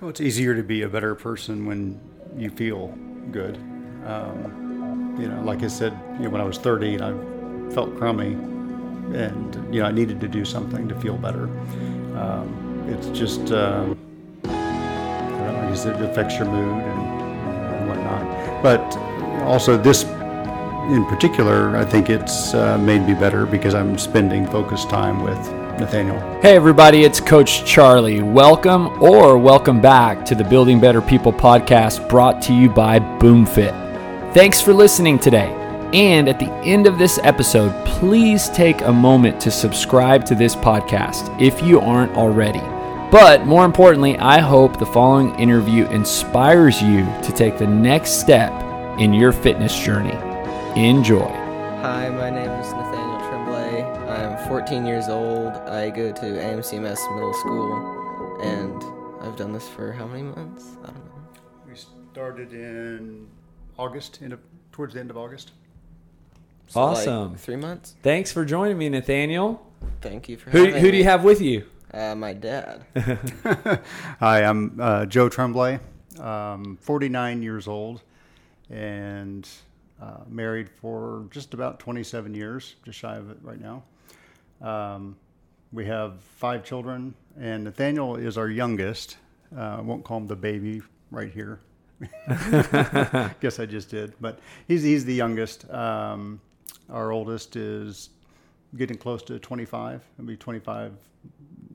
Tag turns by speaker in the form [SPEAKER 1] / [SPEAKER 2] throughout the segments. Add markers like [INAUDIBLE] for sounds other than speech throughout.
[SPEAKER 1] Well, it's easier to be a better person when you feel good. Um, you know, like I said, you know, when I was 30 and I felt crummy, and you know, I needed to do something to feel better. Um, it's just, uh, I don't know, it affects your mood and, and whatnot. But also, this in particular, I think it's uh, made me better because I'm spending focused time with Nathaniel.
[SPEAKER 2] Hey, everybody, it's Coach Charlie. Welcome or welcome back to the Building Better People podcast brought to you by BoomFit. Thanks for listening today. And at the end of this episode, please take a moment to subscribe to this podcast if you aren't already. But more importantly, I hope the following interview inspires you to take the next step in your fitness journey. Enjoy.
[SPEAKER 3] Hi, my name is Nathaniel Tremblay. I'm 14 years old. I go to AMCMS Middle School, and I've done this for how many months? I don't know.
[SPEAKER 1] We started in August, end of, towards the end of August.
[SPEAKER 3] So, like,
[SPEAKER 2] Awesome.
[SPEAKER 3] three months.
[SPEAKER 2] Thanks for joining me, Nathaniel.
[SPEAKER 3] Thank you for
[SPEAKER 2] Who,
[SPEAKER 3] having
[SPEAKER 2] who do you have with you?
[SPEAKER 3] Uh, my dad. [LAUGHS] [LAUGHS]
[SPEAKER 1] Hi, I'm uh, Joe Tremblay, um, 49 years old, and uh, married for just about 27 years, just shy of it right now. Um, we have five children, and Nathaniel is our youngest. Uh, I won't call him the baby right here. [LAUGHS] [LAUGHS] Guess I just did, but he's he's the youngest. Um, our oldest is getting close to 25. He'll be 25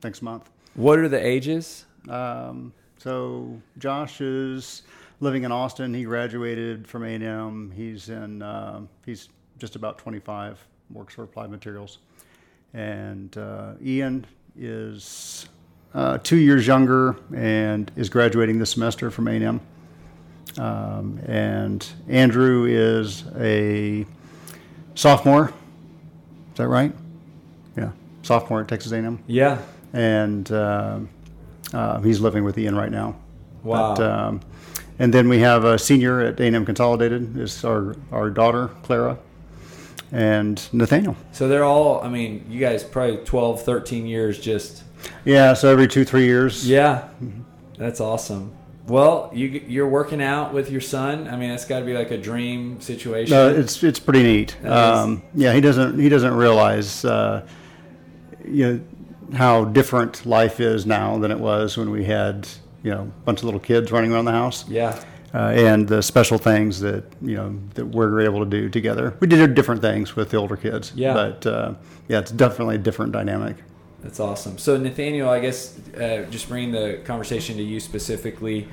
[SPEAKER 1] next month.
[SPEAKER 2] What are the ages?
[SPEAKER 1] Um, so Josh is living in Austin. He graduated from A&M. He's in. um he's just about 25. Works for Applied Materials. And uh, Ian is uh, two years younger and is graduating this semester from A&M. Um, and Andrew is a sophomore. Is that right? Yeah, sophomore at Texas A&M
[SPEAKER 2] Yeah.
[SPEAKER 1] and um uh, he's living with Ian right now.
[SPEAKER 2] Wow.
[SPEAKER 1] But, um, and then we have a senior at A&M Consolidated. Is our our daughter Clara, and Nathaniel.
[SPEAKER 2] So they're all, I mean, you guys probably 12, 13 years just.
[SPEAKER 1] Yeah. So every two three years.
[SPEAKER 2] Yeah. That's awesome. Well, you, you're working out with your son. I mean, that's got to be like a dream situation.
[SPEAKER 1] No, it's it's pretty neat. Um, yeah, he doesn't he doesn't realize uh, you know how different life is now than it was when we had you know a bunch of little kids running around the house.
[SPEAKER 2] yeah.
[SPEAKER 1] Uh, and the special things that you know that we're able to do together. We did different things with the older kids,
[SPEAKER 2] Yeah.
[SPEAKER 1] But uh, yeah, it's definitely a different dynamic.
[SPEAKER 2] That's awesome. So, Nathaniel, I guess uh, just bringing the conversation to you specifically,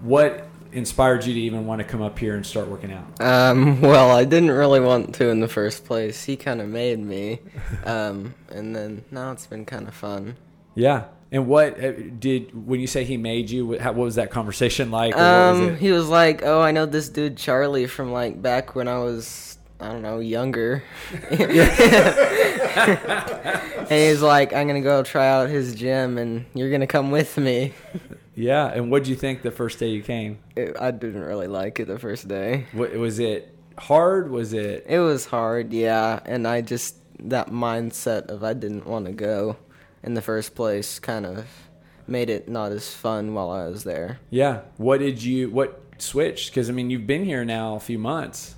[SPEAKER 2] what inspired you to even want to come up here and start working out?
[SPEAKER 3] Um, [LAUGHS] well, I didn't really want to in the first place. He kind of made me. [LAUGHS] Um, and then now it's been kind of fun.
[SPEAKER 2] Yeah. And what uh, did, when you say he made you, what, how, what was that conversation like? was
[SPEAKER 3] Um,
[SPEAKER 2] it?
[SPEAKER 3] he was like, "Oh, I know this dude Charlie from like back when I was, I don't know, younger." [LAUGHS] and he's like, "I'm gonna go try out his gym, and you're gonna come with me."
[SPEAKER 2] Yeah. And what did you think the first day you came?
[SPEAKER 3] It, I didn't really like it the first day.
[SPEAKER 2] What, was it hard? Was it?
[SPEAKER 3] It was hard, yeah, and I just that mindset of I didn't want to go in the first place kind of made it not as fun while I was there.
[SPEAKER 2] Yeah. What did you, what switched? Because, I mean, you've been here now a few months.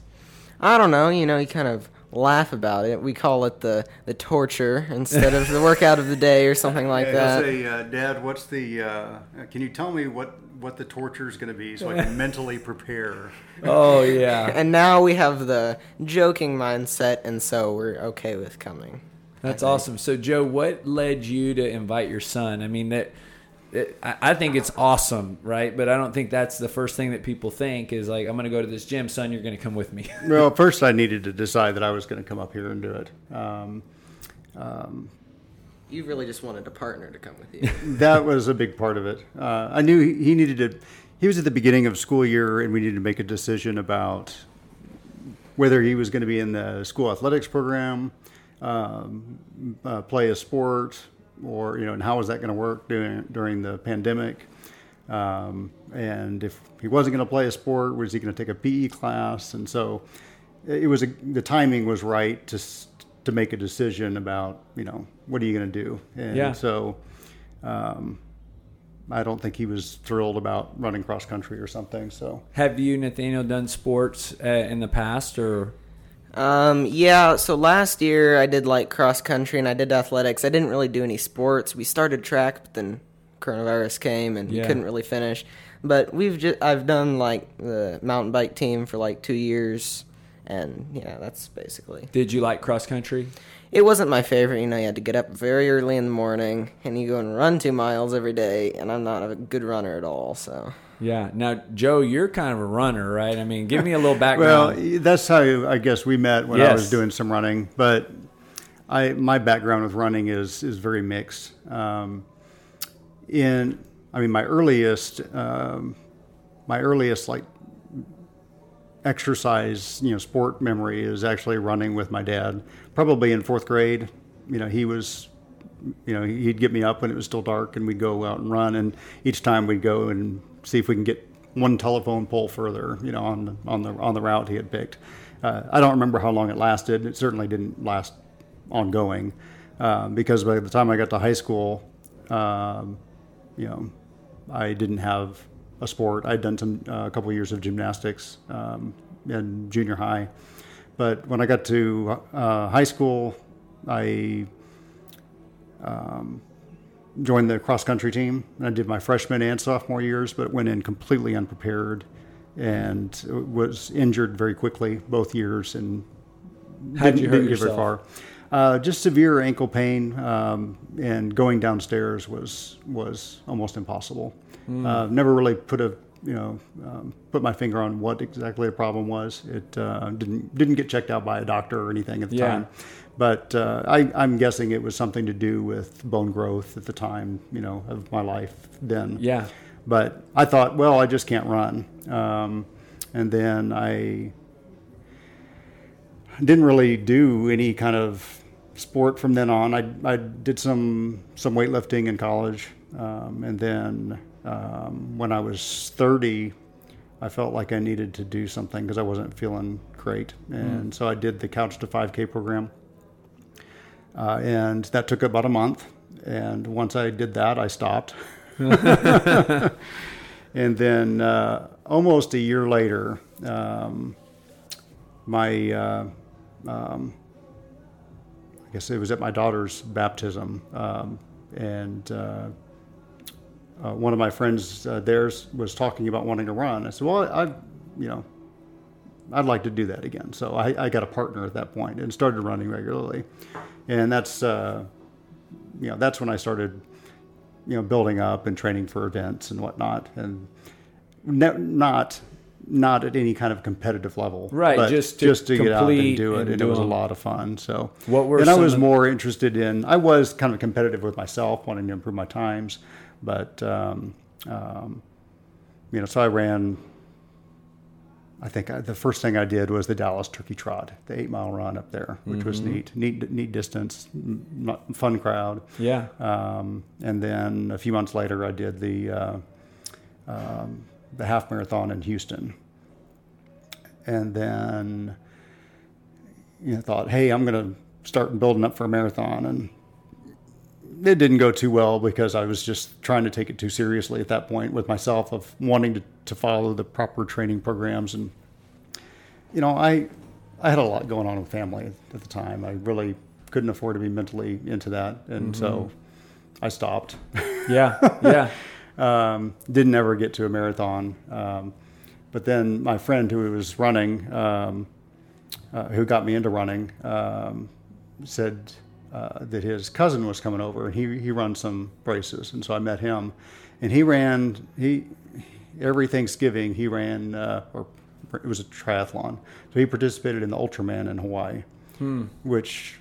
[SPEAKER 3] I don't know, you know, you kind of laugh about it. We call it the the torture instead of the [LAUGHS] workout of the day or something like that.
[SPEAKER 1] say, uh, Dad, what's the? Uh, can you tell me what what the torture is going to be so I can [LAUGHS] mentally prepare?
[SPEAKER 2] Oh, yeah. [LAUGHS]
[SPEAKER 3] And now we have the joking mindset, and so we're okay with coming.
[SPEAKER 2] That's awesome. So, Joe, what led you to invite your son? I mean, that it, I I think it's awesome, right? But I don't think that's the first thing that people think is like, I'm going to go to this gym, son. You're going to come with me. [LAUGHS]
[SPEAKER 1] well, first I needed to decide that I was going to come up here and do it. Um,
[SPEAKER 3] You really just wanted a partner to come with you. [LAUGHS]
[SPEAKER 1] that was a big part of it. Uh, I knew he he needed to. He was at the beginning of school year, and we needed to make a decision about whether he was going to be in the school athletics program, um, uh, play a sport, or you know, and how was that going to work during during the pandemic. Um, and if he wasn't going to play a sport, was he going to take a PE class? And so it was a, the timing was right to to make a decision about you know what are you going to do. And
[SPEAKER 2] Yeah.
[SPEAKER 1] so um, I don't think he was thrilled about running cross country or something. So
[SPEAKER 2] Have you, Nathaniel, done sports uh, in the past or?
[SPEAKER 3] Um, yeah, so last year I did like cross country and I did athletics. I didn't really do any sports. We started track, but then coronavirus came and
[SPEAKER 2] Yeah.
[SPEAKER 3] couldn't really finish. But we've just I've done like the mountain bike team for like 2 years and yeah, that's basically.
[SPEAKER 2] Did you like cross country?
[SPEAKER 3] It wasn't my favorite, you know, you had to get up very early in the morning and you go and run 2 miles every day and I'm not a good runner at all, so
[SPEAKER 2] Yeah. Now, Joe, you're kind of a runner, right? I mean, give me a little [LAUGHS] background.
[SPEAKER 1] well, that's how I guess we met when I was doing some running. But I my background with running is is very mixed. Um, in I mean, my earliest um, my earliest like exercise, you know, sport memory is actually running with my dad. Probably in fourth grade. You know, he was, you know, he'd get me up when it was still dark, and we'd go out and run. And each time we'd go and see if we can get one telephone pole further, you know, on the, on the on the route he had picked. Uh, I don't remember how long it lasted. It certainly didn't last ongoing, uh, because by the time I got to high school, um, you know, I didn't have a sport. I'd done some uh, a couple years of gymnastics um, in junior high, but when I got to uh, high school, I um, joined the cross country team. And I did my freshman and sophomore years, but went in completely unprepared and was injured very quickly both years and
[SPEAKER 2] How'd
[SPEAKER 1] didn't,
[SPEAKER 2] you
[SPEAKER 1] didn't get very far. Uh, just severe ankle pain, um, and going downstairs was was almost impossible.
[SPEAKER 2] Hmm.
[SPEAKER 1] Uh, never really put a you know um, put my finger on what exactly the problem was. It uh, didn't didn't get checked out by a doctor or anything at the
[SPEAKER 2] Yeah.
[SPEAKER 1] time, but uh, I, I'm guessing it was something to do with bone growth at the time you know of my life then.
[SPEAKER 2] Yeah.
[SPEAKER 1] But I thought, well, I just can't run. Um, and then I didn't really do any kind of sport from then on. I, I did some some weightlifting in college, um, and then um, when I was 30, I felt like I needed to do something because I wasn't feeling great, and so I did the Couch to 5K program, uh, and that took about a month. And once I did that, I stopped. [LAUGHS] and then uh, almost a year later, um, my uh, um, I guess it was at my daughter's baptism, um, and uh, uh, one of my friends uh, theirs was talking about wanting to run. I said, "Well, I, you know, I'd like to do that again." So I, I got a partner at that point and started running regularly, and that's uh, you know that's when I started you know building up and training for events and whatnot, and ne- not not at any kind of competitive level,
[SPEAKER 2] Right, just to
[SPEAKER 1] just to get out and do it,
[SPEAKER 2] and
[SPEAKER 1] and, it was a lot of fun. So
[SPEAKER 2] What were
[SPEAKER 1] and I was more interested in. I was kind of competitive with myself, wanting to improve my times, but um, um, you know, so I ran. I think I, the first thing I did was the Dallas Turkey Trot, the eight mile run up there, which was
[SPEAKER 2] Mm-hmm.
[SPEAKER 1] neat, neat, neat distance, fun crowd.
[SPEAKER 2] Yeah.
[SPEAKER 1] Um, and then a few months later, I did the uh, um, the half marathon in Houston. And then you know, thought, hey, I'm going to start building up for a marathon. And it didn't go too well because I was just trying to take it too seriously at that point with myself of wanting to, to follow the proper training programs. And, you know, I, I had a lot going on with family at the time. I really couldn't afford to be mentally into that. And so I stopped.
[SPEAKER 2] Yeah. Yeah. [LAUGHS]
[SPEAKER 1] um, didn't ever get to a marathon. Um, but then my friend who was running, um, uh, who got me into running, um, said uh, that his cousin was coming over and he, he runs some races. And so I met him and he ran, he, every Thanksgiving he ran, uh, or it was a triathlon. So he participated in the Ultraman in Hawaii, which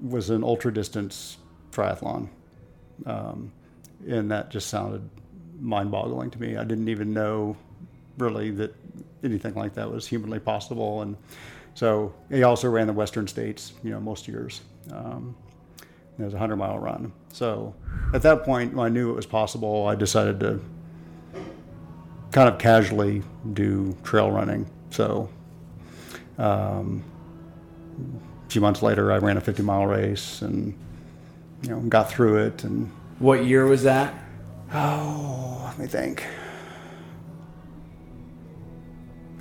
[SPEAKER 1] was an ultra distance triathlon. Um, and that just sounded mind-boggling to me. I didn't even know really that anything like that was humanly possible. And so he also ran the Western States, you know, most years. Um, it was a hundred mile run. So at that point, when I knew it was possible, I decided to kind of casually do trail running. So um, a few months later, I ran a 50 mile race and you know got through it and
[SPEAKER 2] What year was that?
[SPEAKER 1] Oh, let me think.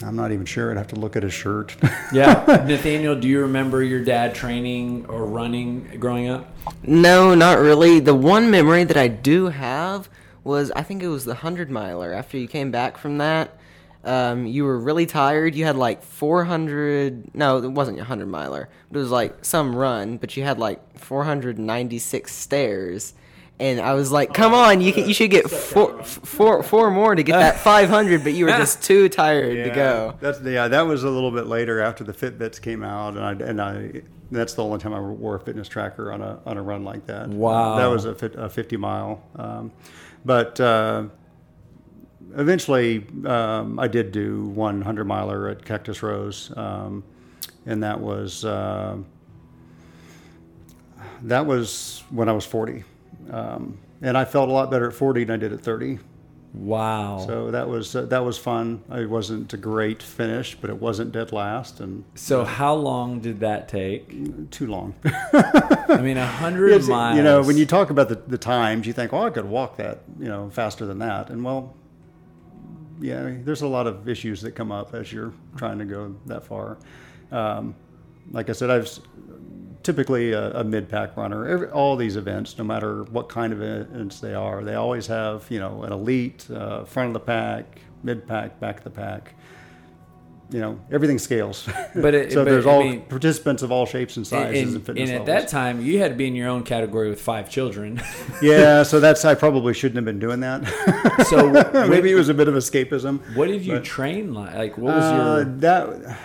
[SPEAKER 1] I'm not even sure. I'd have to look at his shirt. [LAUGHS]
[SPEAKER 2] Yeah, [LAUGHS] Nathaniel, do you remember your dad training or running growing up?
[SPEAKER 3] No, not really. The one memory that I do have was I think it was the 100 miler. After you came back from that, um, you were really tired. You had like 400. No, it wasn't a 100 miler. It was like some run, but you had like 496 stairs. And I was like, "Come on, you can, you should get four, four, four more to get that [LAUGHS] 500." But you were just too tired to go.
[SPEAKER 1] That's yeah. That was a little bit later after the Fitbits came out, and I and I. That's the only time I wore a fitness tracker on a on a run like that.
[SPEAKER 2] Wow.
[SPEAKER 1] That was a, fit, a 50 mile, um, but. Uh, eventually, um, I did do one 100 miler at Cactus Rose, um, and that was uh, that was when I was 40, um, and I felt a lot better at 40 than I did at 30.
[SPEAKER 2] Wow.
[SPEAKER 1] So that was uh, that was fun. It wasn't a great finish, but it wasn't dead last, and
[SPEAKER 2] So how long did that take?
[SPEAKER 1] too long. [LAUGHS]
[SPEAKER 2] I mean, a hundred miles.
[SPEAKER 1] You know, when you talk about the, the times, you think, "Oh, I could walk that, you know, faster than that." And well, yeah, there's a lot of issues that come up as you're trying to go that far. Um, like I said, I've typically a, a mid-pack runner. Every, all these events, no matter what kind of events they are, they always have, you know, an elite, uh, front of the pack, mid-pack, back of the pack. You know, everything scales.
[SPEAKER 2] But it- [LAUGHS]
[SPEAKER 1] so
[SPEAKER 2] but
[SPEAKER 1] there's
[SPEAKER 2] I
[SPEAKER 1] all
[SPEAKER 2] mean-
[SPEAKER 1] participants of all shapes and sizes and,
[SPEAKER 2] and,
[SPEAKER 1] fitness
[SPEAKER 2] and at
[SPEAKER 1] levels.
[SPEAKER 2] that time, you had to be in your own category with five children. [LAUGHS]
[SPEAKER 1] yeah, so that's I probably shouldn't have been doing that. [LAUGHS]
[SPEAKER 2] so
[SPEAKER 1] Maybe it was a bit of escapism.
[SPEAKER 2] what did you
[SPEAKER 1] But-
[SPEAKER 2] train like? Like, what was
[SPEAKER 1] Uh,
[SPEAKER 2] your?
[SPEAKER 1] that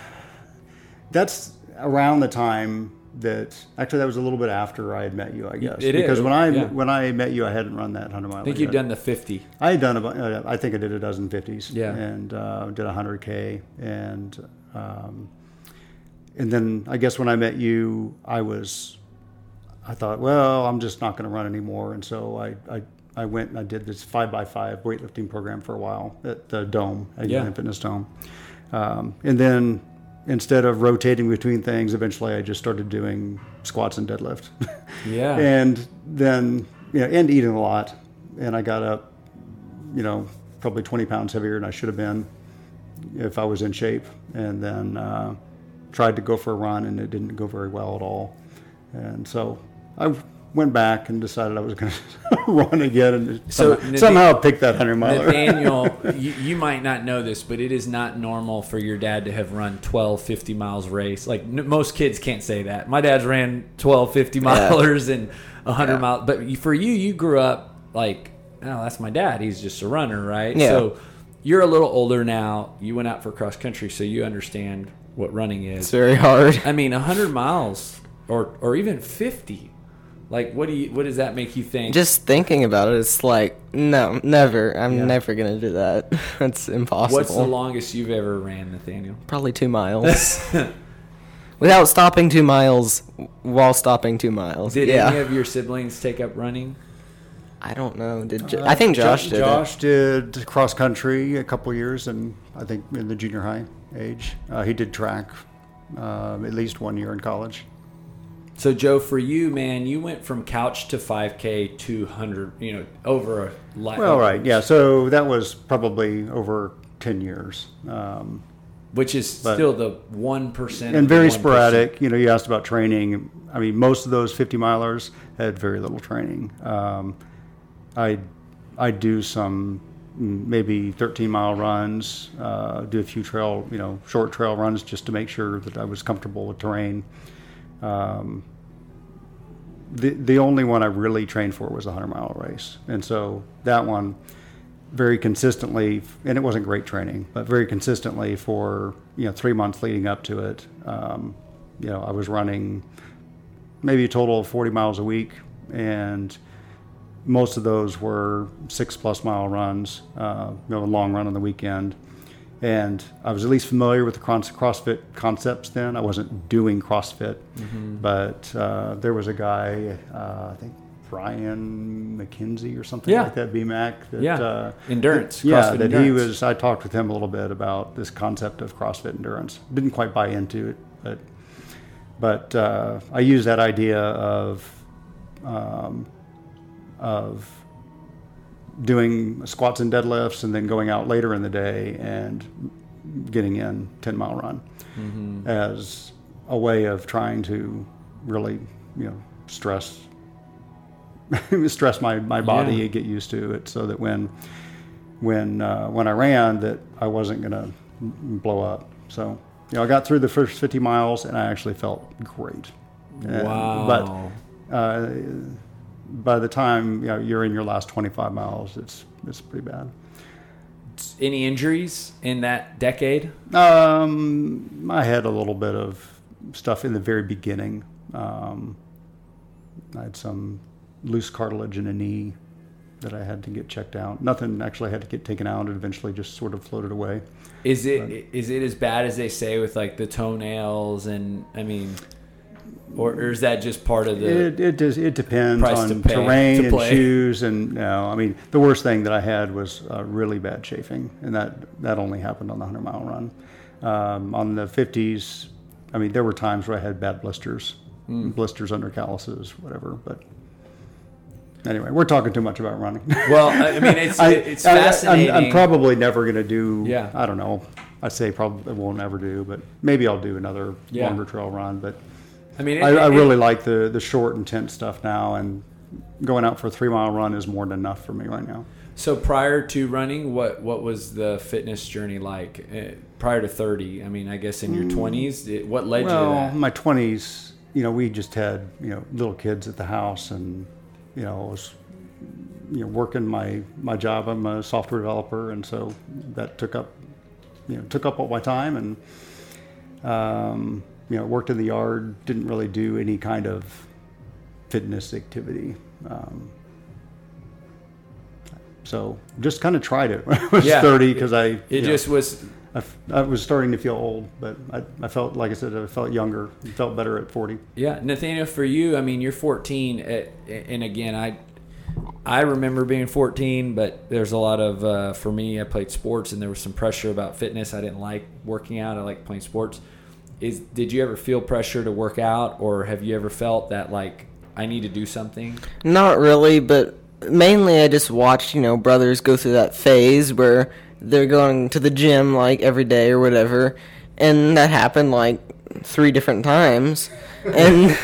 [SPEAKER 1] that's around the time that actually that was a little bit after I had met you, I guess.
[SPEAKER 2] It is,
[SPEAKER 1] because when I
[SPEAKER 2] yeah.
[SPEAKER 1] when I met you, I hadn't run that hundred mile.
[SPEAKER 2] I think
[SPEAKER 1] yet.
[SPEAKER 2] you'd done the fifty.
[SPEAKER 1] I had done about. Uh, I think I did a dozen fifties.
[SPEAKER 2] Yeah.
[SPEAKER 1] And uh, did a hundred k, and um, and then I guess when I met you, I was. I thought, well, I'm just not going to run anymore, and so I, I I went and I did this five by five weightlifting program for a while at the Dome at
[SPEAKER 2] Yeah.
[SPEAKER 1] United Fitness Dome, um, and then instead of rotating between things, eventually I just started doing squats and deadlift. [LAUGHS]
[SPEAKER 2] Yeah.
[SPEAKER 1] and then you know, and eating a lot, and I got up, you know, probably 20 pounds heavier than I should have been if I was in shape, and then uh, tried to go for a run, and it didn't go very well at all, and so I went back and decided I was going [LAUGHS] to run again, and
[SPEAKER 2] So,
[SPEAKER 1] somehow,
[SPEAKER 2] Nathan-
[SPEAKER 1] somehow pick that hundred miler.
[SPEAKER 2] Nathaniel, [LAUGHS] you, you might not know this, but it is not normal for your dad to have run 12, 50 miles race. Like n- most kids can't say that. My dad's ran 12, 50 milers and 100
[SPEAKER 3] Yeah.
[SPEAKER 2] miles. But for you, you grew up like, oh, that's my dad. He's just a runner, right?
[SPEAKER 3] Yeah.
[SPEAKER 2] So you're a little older now. You went out for cross country, so you understand what running is.
[SPEAKER 3] It's
[SPEAKER 2] is.
[SPEAKER 3] very hard.
[SPEAKER 2] I mean, 100 miles or, or even 50. Like, what do you? What does that make you think?
[SPEAKER 3] Just thinking about it, it's like no, never. I'm
[SPEAKER 2] Yeah.
[SPEAKER 3] never gonna do that. [LAUGHS] That's impossible.
[SPEAKER 2] What's the longest you've ever ran, Nathaniel?
[SPEAKER 3] Probably two [LAUGHS] miles. Without stopping two miles, while stopping two miles.
[SPEAKER 2] Did
[SPEAKER 3] yeah.
[SPEAKER 2] any of your siblings take up running?
[SPEAKER 3] I don't know. Did Jo- I think
[SPEAKER 1] Jo-
[SPEAKER 3] Josh did? it.
[SPEAKER 1] Josh did cross country a couple years, and I think in the junior high age, uh, he did track um, at least one year in college.
[SPEAKER 2] So Joe, for you, man, you went from couch to 5K to 100, you know, over a life.
[SPEAKER 1] Well, right, yeah. So that was probably over ten years, um,
[SPEAKER 2] Which is
[SPEAKER 1] But-
[SPEAKER 2] still the 1%.
[SPEAKER 1] and very
[SPEAKER 2] 1%.
[SPEAKER 1] sporadic. You know, you asked about training. I mean, most of those fifty milers had very little training. Um, I I do some mm, maybe thirteen mile runs, uh, do a few trail, you know, short trail runs just to make sure that I was comfortable with terrain. Um, the the only one I really trained for was the hundred mile race, and so that one very consistently, and it wasn't great training, but very consistently for you know three months leading up to it. Um, you know, I was running maybe a total of forty miles a week, and most of those were six plus mile runs. Uh, you know, a long run on the weekend. And I was at least familiar with the cross- CrossFit concepts then. I wasn't doing CrossFit, but uh, there was a guy, uh, I think Brian MacKenzie or something
[SPEAKER 2] Yeah.
[SPEAKER 1] like that, BMAC. That,
[SPEAKER 2] Yeah.
[SPEAKER 1] uh,
[SPEAKER 2] Endurance,
[SPEAKER 1] yeah,
[SPEAKER 2] CrossFit
[SPEAKER 1] that he was. I talked with him a little bit about this concept of CrossFit endurance. Didn't quite buy into it, but but uh, I use that idea of um, of doing squats and deadlifts, and then going out later in the day and getting in 10 mile run as a way of trying to really, you know, stress [LAUGHS] stress my, my body
[SPEAKER 2] Yeah.
[SPEAKER 1] and get used to it so that when when uh, when I ran that I wasn't gonna blow up. So you know I got through the first 50 miles and I actually felt great. And-
[SPEAKER 2] Wow.
[SPEAKER 1] But uh, by the time you know, you're in your last 25 miles, it's it's pretty bad.
[SPEAKER 2] Any injuries in that decade?
[SPEAKER 1] Um, I had a little bit of stuff in the very beginning. Um, I had some loose cartilage in a knee that I had to get checked out. Nothing actually had to get taken out. It eventually just sort of floated away.
[SPEAKER 2] Is it is it as bad as they say with like the toenails and I mean, or, or is that just part of the?
[SPEAKER 1] It it, does, it depends on terrain and shoes and no. I mean, the worst thing that I had was uh, really bad chafing, and that that only happened on the hundred mile run. Um, on the fifties, I mean, there were times where I had bad blisters,
[SPEAKER 2] Hmm.
[SPEAKER 1] blisters under calluses, whatever. But anyway, we're talking too much about running.
[SPEAKER 2] well, I I mean, it's [LAUGHS]
[SPEAKER 1] I-
[SPEAKER 2] it's
[SPEAKER 1] I- I'm-
[SPEAKER 2] fascinating.
[SPEAKER 1] I'm, probably never going to do.
[SPEAKER 2] Yeah.
[SPEAKER 1] I don't know. I say probably won't ever do, but maybe I'll do another
[SPEAKER 2] Yeah.
[SPEAKER 1] longer trail run. But
[SPEAKER 2] I mean, it-
[SPEAKER 1] I, I
[SPEAKER 2] it-
[SPEAKER 1] really like the the short, intense stuff now, and going out for a three mile run is more than enough for me right now.
[SPEAKER 2] So prior to running, what what was the fitness journey like? Uh, prior to thirty, I mean, I guess in your twenties, what led you to
[SPEAKER 1] Mm. Well,
[SPEAKER 2] that?
[SPEAKER 1] my twenties, you know, we just had you know little kids at the house, and you know, I was you know working my my job. I'm a software developer, and so that took up you know took up all my time, and um, you know worked in the yard. Didn't really do any kind of fitness activity. Um, so just kind of tried it [LAUGHS] when I was
[SPEAKER 2] Yeah.
[SPEAKER 1] 30 because I
[SPEAKER 2] It
[SPEAKER 1] you know,
[SPEAKER 2] just was.
[SPEAKER 1] I was starting to feel old, but I, I felt like I said I felt younger. I felt better at 40.
[SPEAKER 2] Yeah, Nathaniel, for you, I mean, you're 14, at, and again, I I remember being 14, but there's a lot of uh, for me. I played sports, and there was some pressure about fitness. I didn't like working out. I like playing sports. Is did you ever feel pressure to work out, or have you ever felt that like I need to do something?
[SPEAKER 3] Not really, but mainly I just watched, you know, brothers go through that phase where they're going to the gym like every day or whatever, and that happened like three different times. [LAUGHS] And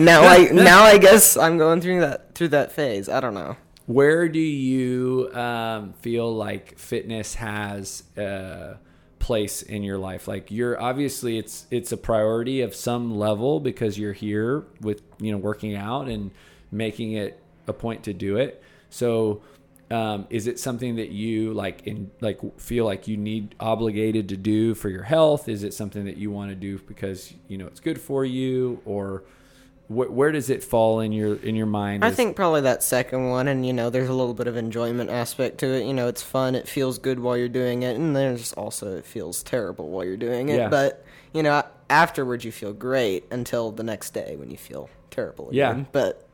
[SPEAKER 3] now I [LAUGHS] now I guess I'm going through that through that phase. I don't know.
[SPEAKER 2] Where do you um, feel like fitness has a place in your life? Like you're obviously it's it's a priority of some level because you're here with you know working out and making it a point to do it. So um, is it something that you like in like feel like you need obligated to do for your health? Is it something that you want to do because you know it's good for you or wh- where does it fall in your in your mind?
[SPEAKER 3] I think probably that second one, and you know, there's a little bit of enjoyment aspect to it. You know, it's fun, it feels good while you're doing it, and there's also it feels terrible while you're doing it.
[SPEAKER 2] Yeah.
[SPEAKER 3] But you know, afterwards you feel great until the next day when you feel terrible.
[SPEAKER 2] Yeah.
[SPEAKER 3] Again. But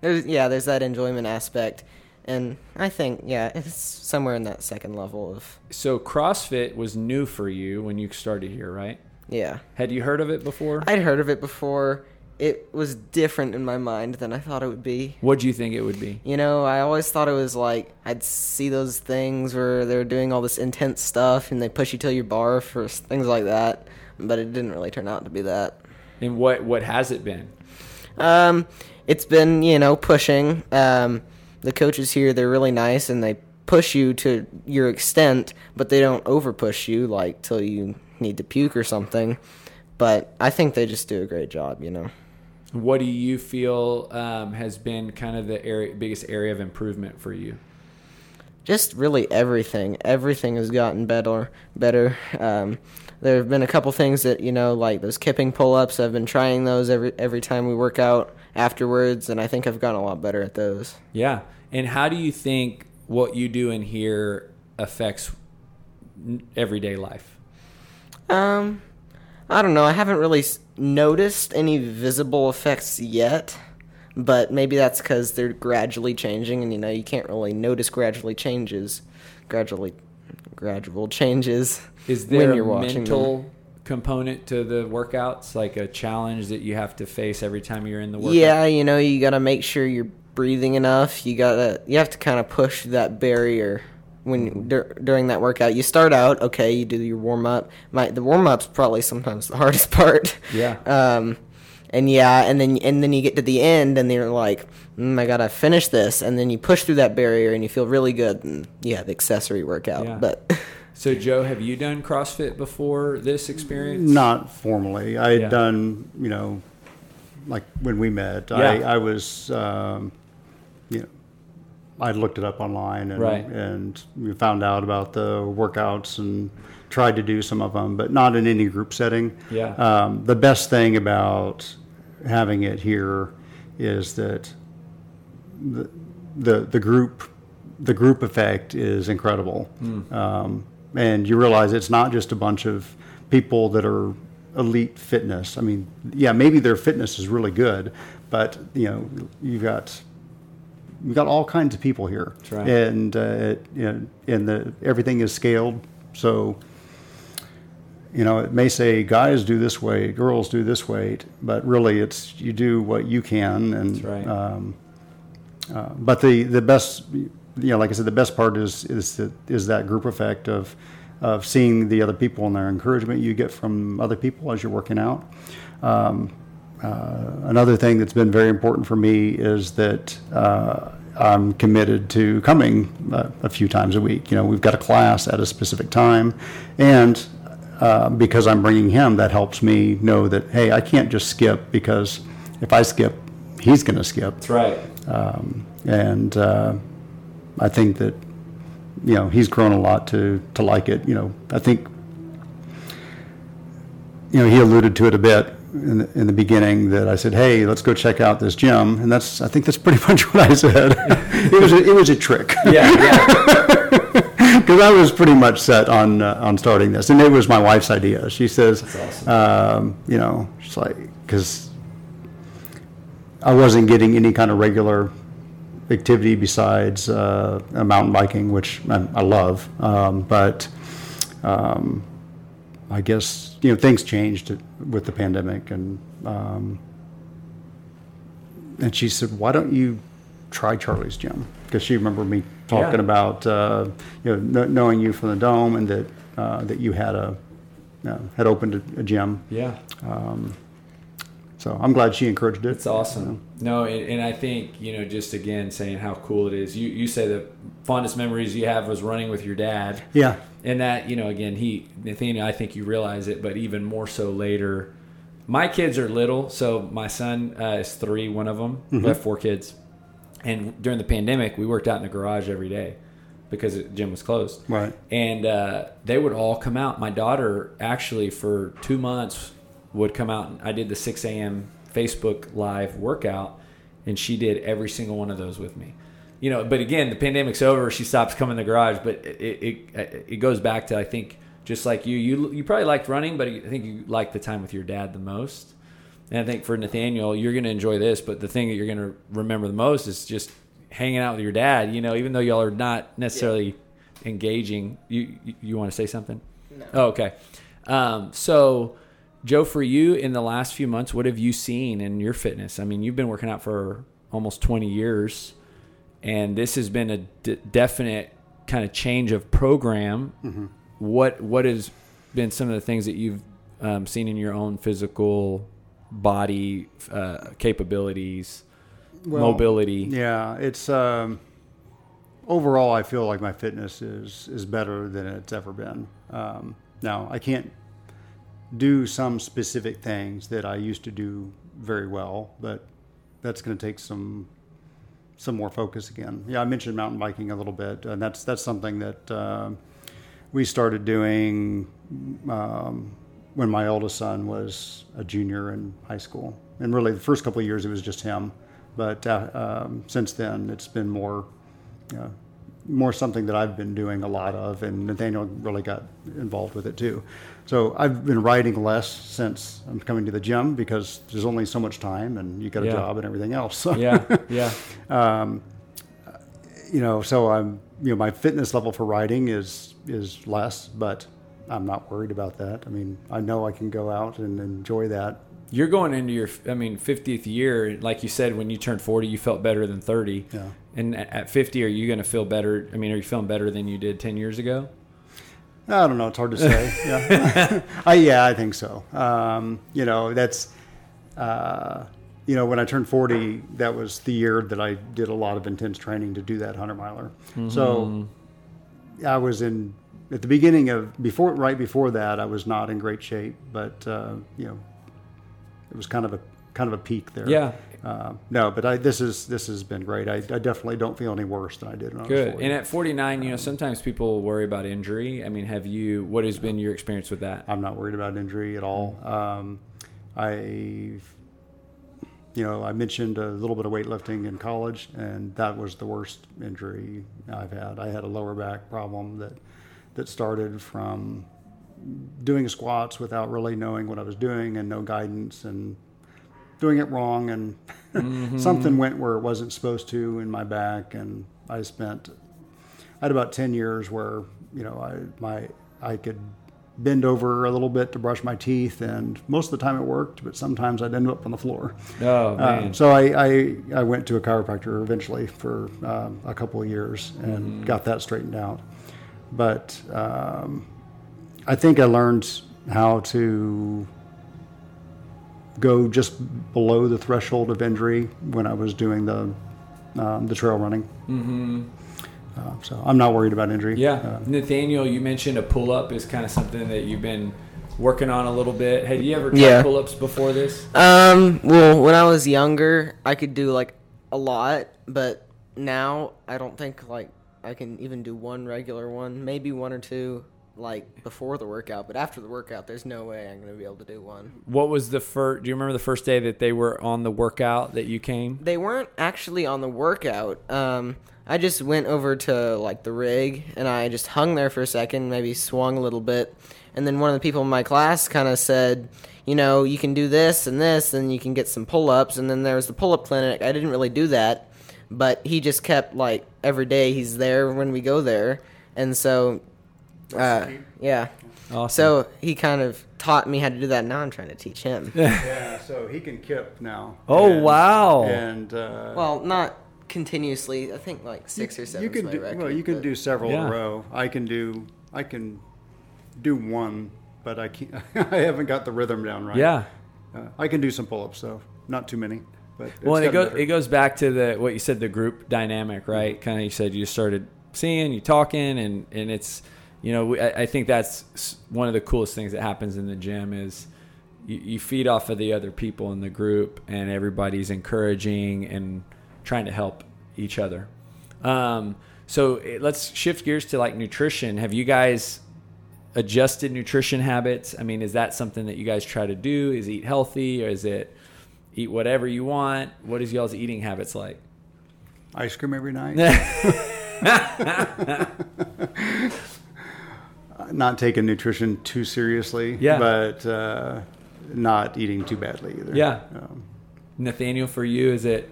[SPEAKER 3] there's yeah, there's that enjoyment aspect, and I think yeah, it's somewhere in that second level of
[SPEAKER 2] So CrossFit was new for you when you started here, right?
[SPEAKER 3] yeah.
[SPEAKER 2] Had you heard of it before?
[SPEAKER 3] I'd heard of it before. It was different in my mind than I thought it would be.
[SPEAKER 2] What do you think it would be?
[SPEAKER 3] You know, I always thought it was like I'd see those things where they're doing all this intense stuff and they push you till you barf for s- things like that, but it didn't really turn out to be that.
[SPEAKER 2] And what what has it been?
[SPEAKER 3] Um, it's been you know pushing. Um, the coaches here they're really nice and they push you to your extent, but they don't over push you like till you need to puke or something. But I think they just do a great job. You know.
[SPEAKER 2] What do you feel um, has been kind of the area, biggest area of improvement for you?
[SPEAKER 3] just really everything. Everything has gotten better. Better. Um, there have been a couple things that you know, like those kipping pull-ups. I've been trying those every every time we work out afterwards, and I think I've gotten a lot better at those.
[SPEAKER 2] Yeah. And how do you think what you do in here affects everyday life?
[SPEAKER 3] Um, I don't know. I haven't really noticed any visible effects yet, but maybe that's because they're gradually changing, and you know, you can't really notice gradually changes, gradually, gradual changes
[SPEAKER 2] Is there
[SPEAKER 3] when you're
[SPEAKER 2] a
[SPEAKER 3] watching them.
[SPEAKER 2] mental component to the workouts, like a challenge that you have to face every time you're in the workout?
[SPEAKER 3] Yeah, you know, you got to make sure you're breathing enough. You gotta you have to kind of push that barrier when dur- during that workout. You start out okay, you do your warm up. My the warm up's probably sometimes the [LAUGHS] hardest part.
[SPEAKER 2] Yeah.
[SPEAKER 3] Um, and yeah, and then and then you get to the end, and you're like, mm, I gotta finish this, and then you push through that barrier, and you feel really good, and yeah, the accessory workout.
[SPEAKER 2] Yeah.
[SPEAKER 3] But [LAUGHS]
[SPEAKER 2] So, Joe, have you done CrossFit before this experience?
[SPEAKER 1] Not formally. I had
[SPEAKER 2] Yeah.
[SPEAKER 1] done, you know, like when we met,
[SPEAKER 2] Yeah.
[SPEAKER 1] I, I was, um, you know, I looked it up online and,
[SPEAKER 2] Right.
[SPEAKER 1] and we found out about the workouts and tried to do some of them, but not in any group setting.
[SPEAKER 2] Yeah.
[SPEAKER 1] Um, the best thing about having it here is that the, the, the group, the group effect is incredible. Um, and you realize it's not just a bunch of people that are elite fitness. I mean, yeah, maybe their fitness is really good, but you know, you've got you've got all kinds of people here,
[SPEAKER 2] right.
[SPEAKER 1] and uh, it, you know, and the everything is scaled. So, you know, it may say guys do this way, girls do this way, but really, it's you do what you can, and
[SPEAKER 2] That's right.
[SPEAKER 1] um, uh, but the the best, you know, like I said, the best part is is the, is that group effect of of seeing the other people and their encouragement you get from other people as you're working out. Um, uh, another thing that's been very important for me is that uh, I'm committed to coming uh, a few times a week. You know, we've got a class at a specific time, and uh, because I'm bringing him, that helps me know that hey, I can't just skip because if I skip, he's going to skip
[SPEAKER 2] That's right.
[SPEAKER 1] um, and uh, I think that you know he's grown a lot to to like it. You know, I think you know he alluded to it a bit in the, in the beginning that I said, "Hey, let's go check out this gym," and that's I think that's [LAUGHS] pretty much what I said. it was a, it was a trick
[SPEAKER 2] Yeah, yeah. [LAUGHS]
[SPEAKER 1] because I was pretty much set on uh, on starting this, and it was my wife's idea. She says,
[SPEAKER 2] awesome.
[SPEAKER 1] um, you know, she's like because I wasn't getting any kind of regular activity besides uh, mountain biking, which I, I love, um, but um, I guess you know things changed with the pandemic, and um, and she said, "Why don't you try Charlie's gym?" Because she remembered me talking
[SPEAKER 2] Yeah.
[SPEAKER 1] about uh, you know kn- knowing you from the dome and that uh, that you had a you know, had opened a, a gym.
[SPEAKER 2] Yeah.
[SPEAKER 1] So I'm glad she encouraged it.
[SPEAKER 2] It's awesome. No, and, and I think you know, just again saying how cool it is. You you say the fondest memories you have was running with your dad,
[SPEAKER 1] Yeah,
[SPEAKER 2] and that you know, again, he Nathaniel. I think you realize it, but even more so later. My kids are little, so my son uh, is three. One of them. We have four kids, and during the pandemic, we worked out in the garage every day because the gym was closed.
[SPEAKER 1] right.
[SPEAKER 2] and uh, they would all come out. My daughter actually for two months would come out. and I did the 6 a.m. Facebook live workout, and she did every single one of those with me. You know, but again, the pandemic's over. She stops coming to the garage, but it it, it goes back to I think just like you, you you probably liked running, but I think you liked the time with your dad the most. And I think for Nathaniel, you're going to enjoy this, but the thing that you're going to remember the most is just hanging out with your dad. You know, even though y'all are not necessarily engaging. You you, you want to say something?
[SPEAKER 3] No.
[SPEAKER 2] Oh, okay. Um, so, Joe, for you in the last few months, what have you seen in your fitness? I mean, you've been working out for almost 20 years, and this has been a d- definite kind of change of program. What what has been some of the things that you've um, seen in your own physical body uh, capabilities,
[SPEAKER 1] Well,
[SPEAKER 2] mobility?
[SPEAKER 1] Yeah, it's um, overall. I feel like my fitness is is better than it's ever been. Um, now I can't do some specific things that I used to do very well, but that's going to take some some more focus again. Yeah, I mentioned mountain biking a little bit, and that's that's something that um we started doing um, when my oldest son was a junior in high school. And really, the first couple of years it was just him, but uh, um, since then it's been more. Uh, more something that I've been doing a lot of, and Nathaniel really got involved with it too. So I've been riding less since I'm coming to the gym because there's only so much time, and you got a
[SPEAKER 2] Yeah.
[SPEAKER 1] job and everything else. So [LAUGHS]
[SPEAKER 2] Yeah, yeah,
[SPEAKER 1] um, you know, so I'm, you know, my fitness level for riding is is less, but I'm not worried about that. I mean, I know I can go out and enjoy that
[SPEAKER 2] you're going into your, I mean, 50th year. Like you said, when you turned 40, you felt better than 30.
[SPEAKER 1] Yeah.
[SPEAKER 2] And at at 50, are you going to feel better? I mean, are you feeling better than you did 10 years ago?
[SPEAKER 1] I don't know. It's hard to say. [LAUGHS] Yeah, [LAUGHS] I, yeah, I think so. Um, you know, that's, uh, you know, when I turned 40, that was the year that I did a lot of intense training to do that 100 miler. So I was in, at the beginning of, before, right before that, I was not in great shape, but, uh, you know, it was kind of a, kind of a peak there.
[SPEAKER 2] Yeah.
[SPEAKER 1] Uh, no, but I, this is, this has been great. I, I definitely don't feel any worse than I did when I was
[SPEAKER 2] Good.
[SPEAKER 1] 40.
[SPEAKER 2] And at 49, you know, sometimes people worry about injury. I mean, have you, what has been your experience with that?
[SPEAKER 1] I'm not worried about injury at all. Um, I, you know, I mentioned a little bit of weightlifting in college, and that was the worst injury I've had. I had a lower back problem that that started from doing squats without really knowing what I was doing and no guidance and doing it wrong and [LAUGHS] something went where it wasn't supposed to in my back and I spent I had about 10 years where you know I my I could bend over a little bit to brush my teeth and most of the time it worked but sometimes I'd end up on the floor.
[SPEAKER 2] Oh,
[SPEAKER 1] uh,
[SPEAKER 2] man.
[SPEAKER 1] so I, I I went to a chiropractor eventually for um, a couple of years and got that straightened out. But um, I think I learned how to go just below the threshold of injury when I was doing the um, the trail running. Mm-hmm. Uh, so I'm not worried about injury.
[SPEAKER 2] Yeah.
[SPEAKER 1] Uh,
[SPEAKER 2] Nathaniel, you mentioned a pull up is kind of something that you've been working on a little bit. Had you ever tried
[SPEAKER 3] Yeah.
[SPEAKER 2] pull ups before this?
[SPEAKER 3] Um, well, when I was younger, I could do like a lot, but now I don't think like I can even do one regular one, maybe one or two like before the workout, but after the workout, there's no way I'm going to be able to do one.
[SPEAKER 2] What was the first, do you remember the first day that they were on the workout that you came?
[SPEAKER 3] They weren't actually on the workout. Um, I just went over to like the rig and I just hung there for a second, maybe swung a little bit, and then one of the people in my class kind of said, you know, you can do this and this, and you can get some pull-ups. And then there was the pull-up clinic. I didn't really do that, but he just kept like every day he's there when we go there, and so, uh, yeah.
[SPEAKER 2] Awesome.
[SPEAKER 3] So he kind of taught me how to do that. Now I'm trying to teach him. [LAUGHS]
[SPEAKER 1] yeah. So he can kip now.
[SPEAKER 2] Oh,
[SPEAKER 1] And-
[SPEAKER 2] wow.
[SPEAKER 1] And uh,
[SPEAKER 3] well, not continuously. I think like six or seven.
[SPEAKER 1] you can do
[SPEAKER 3] record,
[SPEAKER 1] well. You can
[SPEAKER 3] but-
[SPEAKER 1] do several in a row. I can do I can do one, but I can't. [LAUGHS] I haven't got the rhythm down right.
[SPEAKER 2] Yeah.
[SPEAKER 1] Uh, I can do some pull-ups though, not too many. But it's
[SPEAKER 2] Well, it goes
[SPEAKER 1] better.
[SPEAKER 2] it goes back to the what you said the group dynamic, right? Kind of you said you started seeing, you talking, and and it's you know we, I, I think that's one of the coolest things that happens in the gym is you, you feed off of the other people in the group, and everybody's encouraging and trying to help each other. Um, so eh, let's shift gears to like nutrition. Have you guys adjusted nutrition habits? I mean, is that something that you guys try to do? Is eat healthy or is it eat whatever you want? What is y'all's eating habits like?
[SPEAKER 1] ice cream every night. [LAUGHS] [LAUGHS] [LAUGHS] not taking nutrition too seriously.
[SPEAKER 2] Yeah.
[SPEAKER 1] But uh, not eating too badly either.
[SPEAKER 2] Yeah.
[SPEAKER 1] Um,
[SPEAKER 2] Nathaniel, for you, is it?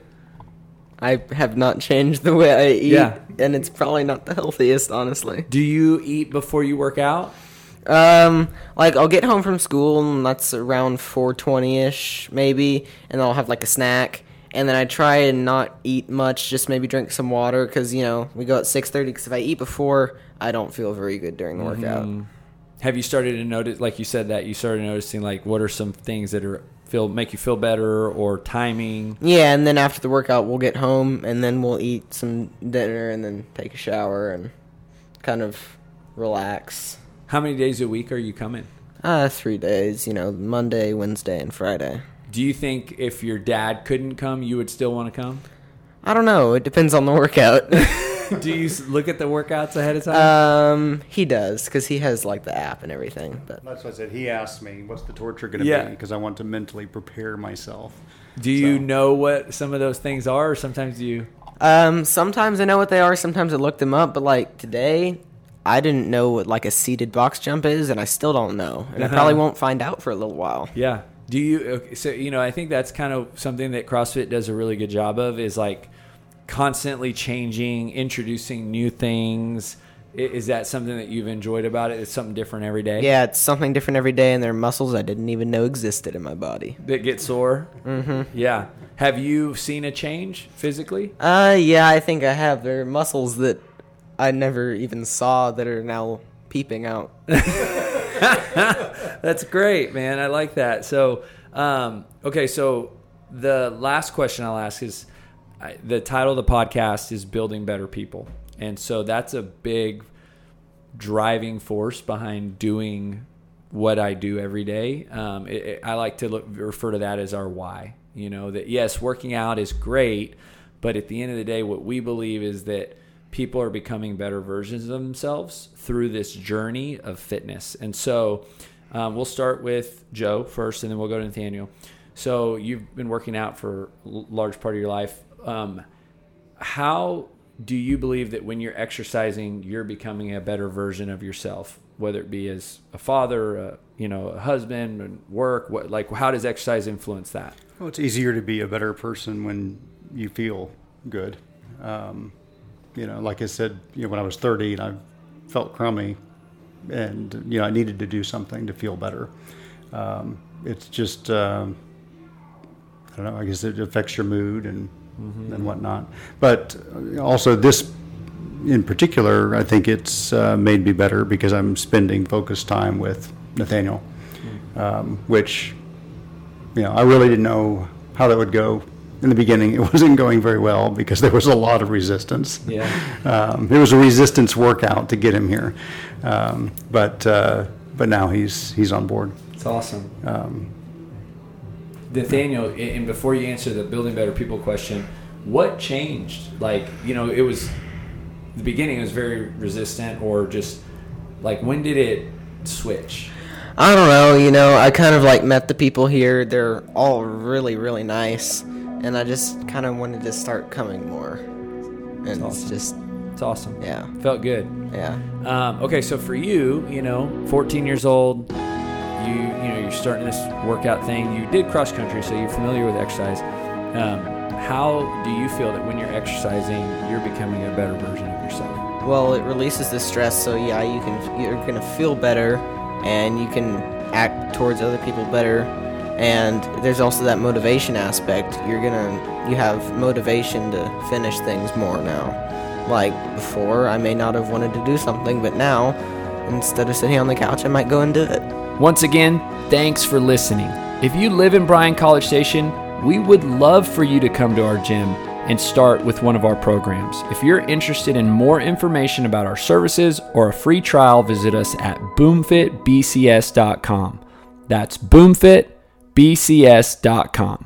[SPEAKER 3] I have not changed the way I eat,
[SPEAKER 2] Yeah.
[SPEAKER 3] and it's probably not the healthiest, honestly.
[SPEAKER 2] Do you eat before you work out?
[SPEAKER 3] Um, like I'll get home from school, and that's around four twenty ish, maybe, and I'll have like a snack, and then I try and not eat much, just maybe drink some water, because you know we go at six thirty. Because if I eat before, I don't feel very good during the workout.
[SPEAKER 2] Have you started to notice, like you said, that you started noticing, like what are some things that are feel make you feel better or timing?
[SPEAKER 3] Yeah, and then after the workout, we'll get home, and then we'll eat some dinner, and then take a shower, and kind of relax.
[SPEAKER 2] How many days a week are you coming?
[SPEAKER 3] Uh, three days, you know, Monday, Wednesday, and Friday.
[SPEAKER 2] Do you think if your dad couldn't come, you would still want to come?
[SPEAKER 3] I don't know. It depends on the workout. [LAUGHS]
[SPEAKER 2] Do you look at the workouts ahead of time?
[SPEAKER 3] um, he does because he has like the app and everything. But
[SPEAKER 1] that's what I said. He asked me, "What's the torture going to
[SPEAKER 2] Yeah.
[SPEAKER 1] be?" Because I want to mentally prepare myself.
[SPEAKER 2] Do you
[SPEAKER 1] so-
[SPEAKER 2] know what some of those things are, or sometimes you?
[SPEAKER 3] um, sometimes I know what they are. Sometimes I look them up. But like today, I didn't know what like a seated box jump is, and I still don't know, and I probably won't find out for a little while.
[SPEAKER 2] Yeah. Do you? So you know, I think that's kind of something that CrossFit does a really good job of is like constantly changing, introducing new things. Is that something that you've enjoyed about it? It's something different every day.
[SPEAKER 3] Yeah, it's something different every day, and there are muscles I didn't even know existed in my body.
[SPEAKER 2] That get sore. Mm-hmm. Yeah. Have you seen a change physically?
[SPEAKER 3] Uh, yeah, I think I have. There are muscles that I never even saw that are now peeping out. [LAUGHS] [LAUGHS]
[SPEAKER 2] That's great, man. I like that. So, um, okay, so the last question I'll ask is I, the title of the podcast is Building Better People. And so that's a big driving force behind doing what I do every day. Um, it, it- I like to look, refer to that as our why. You know, that yes, working out is great, but at the end of the day, what we believe is that people are becoming better versions of themselves through this journey of fitness. And so um, we'll start with Joe first, and then we'll go to Nathaniel. So you've been working out for a large part of your life. Um, how do you believe that when you're exercising, you're becoming a better version of yourself, whether it be as a father, a, you know, a husband, and work? What like how does exercise influence that?
[SPEAKER 1] Well, it's easier to be a better person when you feel good. Um, you know, like I said, you know, when I was 30 and I felt crummy, and you know, I needed to do something to feel better. Um, it's just, um, I don't know. I guess it affects your mood and and whatnot. But uh, also this in particular, I think it's uh, made me better because I'm spending focused time with Nathaniel, um, which you know, I really didn't know how that would go in the beginning. It wasn't going very well because there was a lot of resistance.
[SPEAKER 2] Yeah.
[SPEAKER 1] Um, it was a resistance workout to get him here, um, but uh, but now he's he's on board.
[SPEAKER 2] It's awesome.
[SPEAKER 1] Um,
[SPEAKER 2] Nathaniel, a- and before you answer the building better people question, what changed? Like, you know, it was the beginning It was very resistant, or just like when did it switch?
[SPEAKER 3] I don't know, you know, I kind of like met the people here. They're all really, really nice. And I just kind of wanted to start coming more. And it's
[SPEAKER 2] awesome.
[SPEAKER 3] just,
[SPEAKER 2] It's awesome.
[SPEAKER 3] yeah,
[SPEAKER 2] Felt good.
[SPEAKER 3] yeah.
[SPEAKER 2] Um, okay, so for you, you know, 14 years old, you you know you're starting this workout thing. You did cross country, so you're familiar with exercise. Um, how do you feel that when you're exercising, you're becoming a better version of yourself?
[SPEAKER 3] Well, it releases the stress, so yeah, you can you're gonna feel better, and you can act towards other people better. And there's also that motivation aspect. You're gonna you have motivation to finish things more now. Like before, I may not have wanted to do something, but now, instead of sitting on the couch, I might go and do it.
[SPEAKER 2] Once again, thanks for listening. If you live in Bryan College Station, we would love for you to come to our gym and start with one of our programs. If you're interested in more information about our services or a free trial, visit us at boomfitbcs.com. That's boomfitbcs.com.